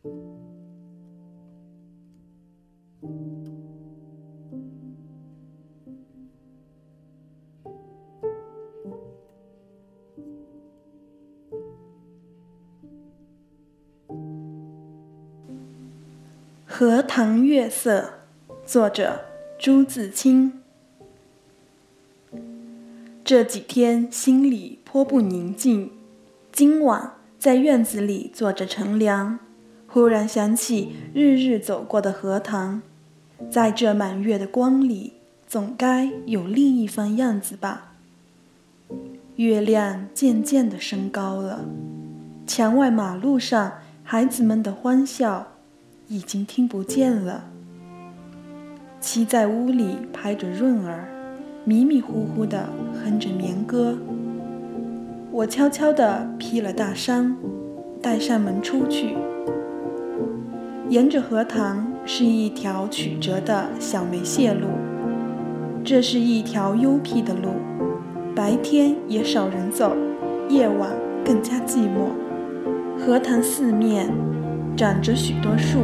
荷塘月色，作者朱自清。这几天心里颇不宁静。今晚在院子里坐着乘凉，忽然想起日日走过的荷塘，在这满月的光里，总该有另一番样子吧。月亮渐渐地升高了，墙外马路上孩子们的欢笑。已经听不见了。妻在屋里拍着闰儿，迷迷糊糊地哼着眠歌。我悄悄地披了大衫，带上门出去。沿着荷塘是一条曲折的小梅谢路，这是一条幽僻的路，白天也少人走，夜晚更加寂寞。荷塘四面。长着许多树，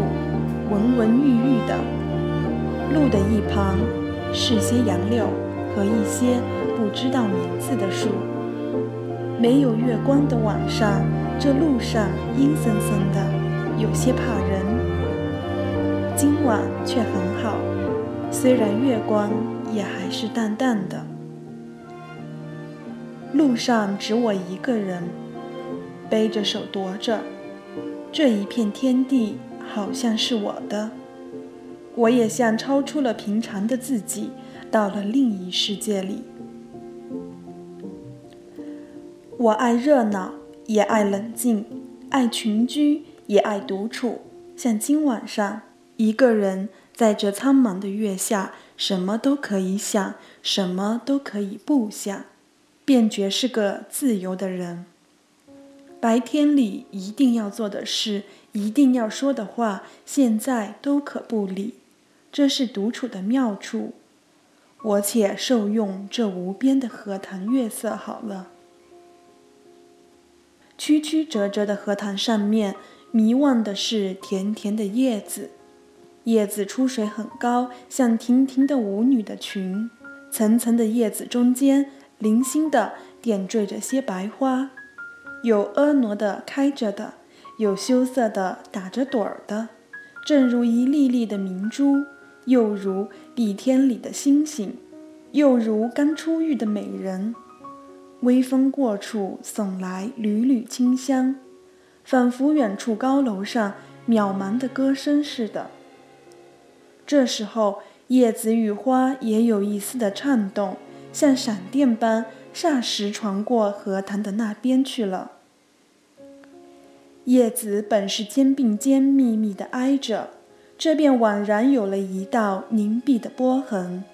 纹纹郁郁的。路的一旁是些杨柳和一些不知道名字的树。没有月光的晚上，这路上阴森森的，有些怕人。今晚却很好，虽然月光也还是淡淡的。路上只我一个人，背着手踱着。这一片天地好像是我的，我也像超出了平常的自己，到了另一世界里。我爱热闹，也爱冷静；爱群居，也爱独处。像今晚上，一个人在这苍茫的月下，什么都可以想，什么都可以不想，便觉是个自由的人。白天里一定要做的事，一定要说的话，现在都可不理。这是独处的妙处。我且受用这无边的荷塘月色好了。曲曲折折的荷塘上面，迷望的是甜甜的叶子。叶子出水很高，像亭亭的舞女的裙。层层的叶子中间，零星的点缀着些白花。有婀娜的开着的，有羞涩的打着盹儿的，正如一粒粒的明珠，又如碧天里的星星，又如刚出浴的美人。微风过处，送来缕缕清香，仿佛远处高楼上渺茫的歌声似的。这时候，叶子与花也有一丝的颤动，像闪电般，霎时传过荷塘的那边去了。叶子本是肩并肩密密地挨着，这便宛然有了一道凝碧的波痕。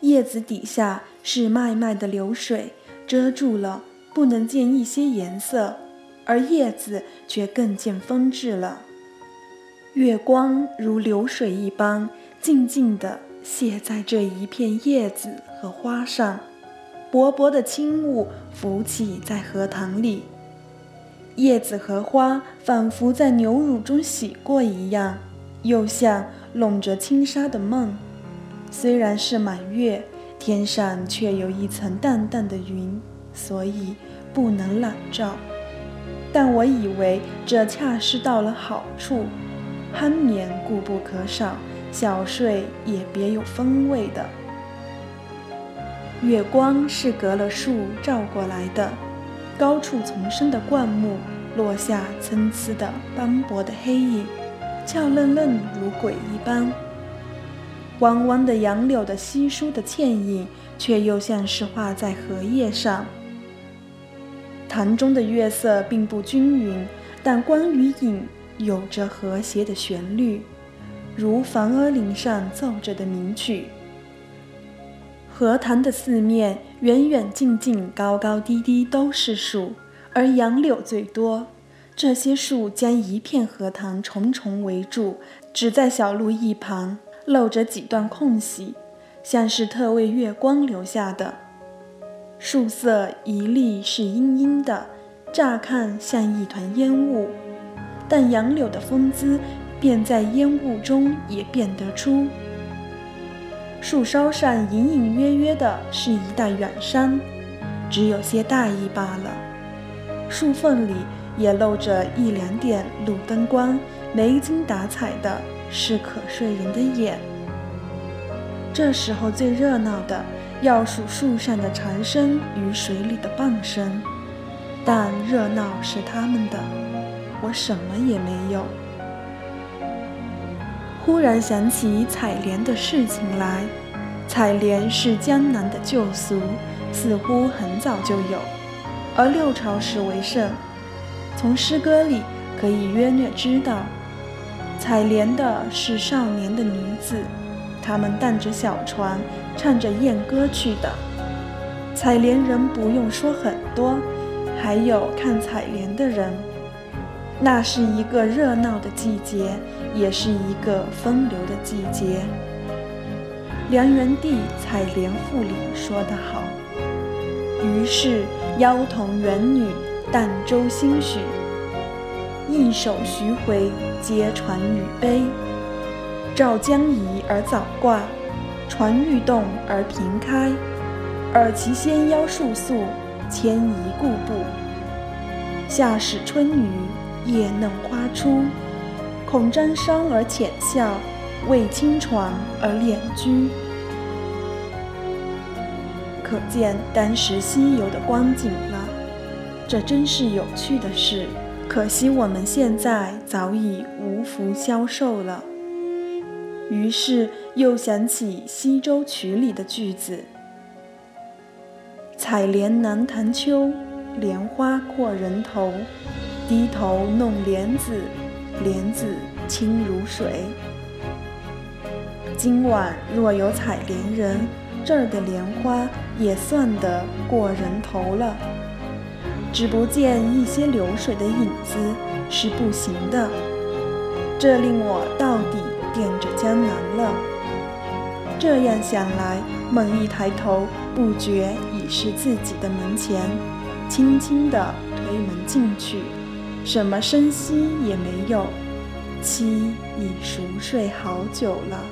叶子底下是脉脉的流水，遮住了，不能见一些颜色，而叶子却更见风致了。月光如流水一般，静静地泻在这一片叶子和花上，薄薄的轻雾浮起在荷塘里。叶子和花仿佛在牛乳中洗过一样，又像笼着轻纱的梦。虽然是满月，天上却有一层淡淡的云，所以不能朗照。但我以为这恰是到了好处，酣眠固不可少，小睡也别有风味的。月光是隔了树照过来的。高处丛生的灌木落下参差的斑驳的黑影，俏嫩嫩如鬼一般。弯弯的杨柳的稀疏的倩影，却又像是画在荷叶上。塘中的月色并不均匀，但光与影有着和谐的旋律，如房额铃上奏着的名曲。荷塘的四面，远远近近，高高低低都是树，而杨柳最多。这些树将一片荷塘重重围住，只在小路一旁露着几段空隙，像是特为月光留下的。树色一粒是阴阴的，乍看像一团烟雾，但杨柳的风姿便在烟雾中也辨得出。树梢上隐隐约约的是一带远山，只有些大意罢了。树缝里也露着一两点路灯光，没精打采的，是可睡人的眼。这时候最热闹的，要数树上的蝉声与水里的蚌声，但热闹是他们的，我什么也没有。忽然想起采莲的事情来，采莲是江南的旧俗，似乎很早就有，而六朝时为盛。从诗歌里可以约略知道，采莲的是少年的女子。他们荡着小船，唱着艳歌去的。采莲人不用说很多，还有看采莲的人。那是一个热闹的季节，也是一个风流的季节。梁元帝《采莲赋》里说得好：“于是妖童元女荡舟兴许，一首徐回，皆传语悲。”照将移而早挂，船欲动而平开。尔其仙腰束素，牵移故步。夏始春雨，叶嫩花初。恐沾裳而浅笑，畏轻船而敛居。可见当时西游的光景了。这真是有趣的事，可惜我们现在早已无福消受了。于是又想起《西洲曲》里的句子：“采莲南塘秋，莲花阔人头。低头弄莲子，莲子清如水。”今晚若有采莲人，这儿的莲花也算得过人头了。只不见一些流水的影子，是不行的。这令我到底。惦着江南了。这样想来，猛一抬头，不觉已是自己的门前，轻轻地推门进去，什么声息也没有，妻已熟睡好久了。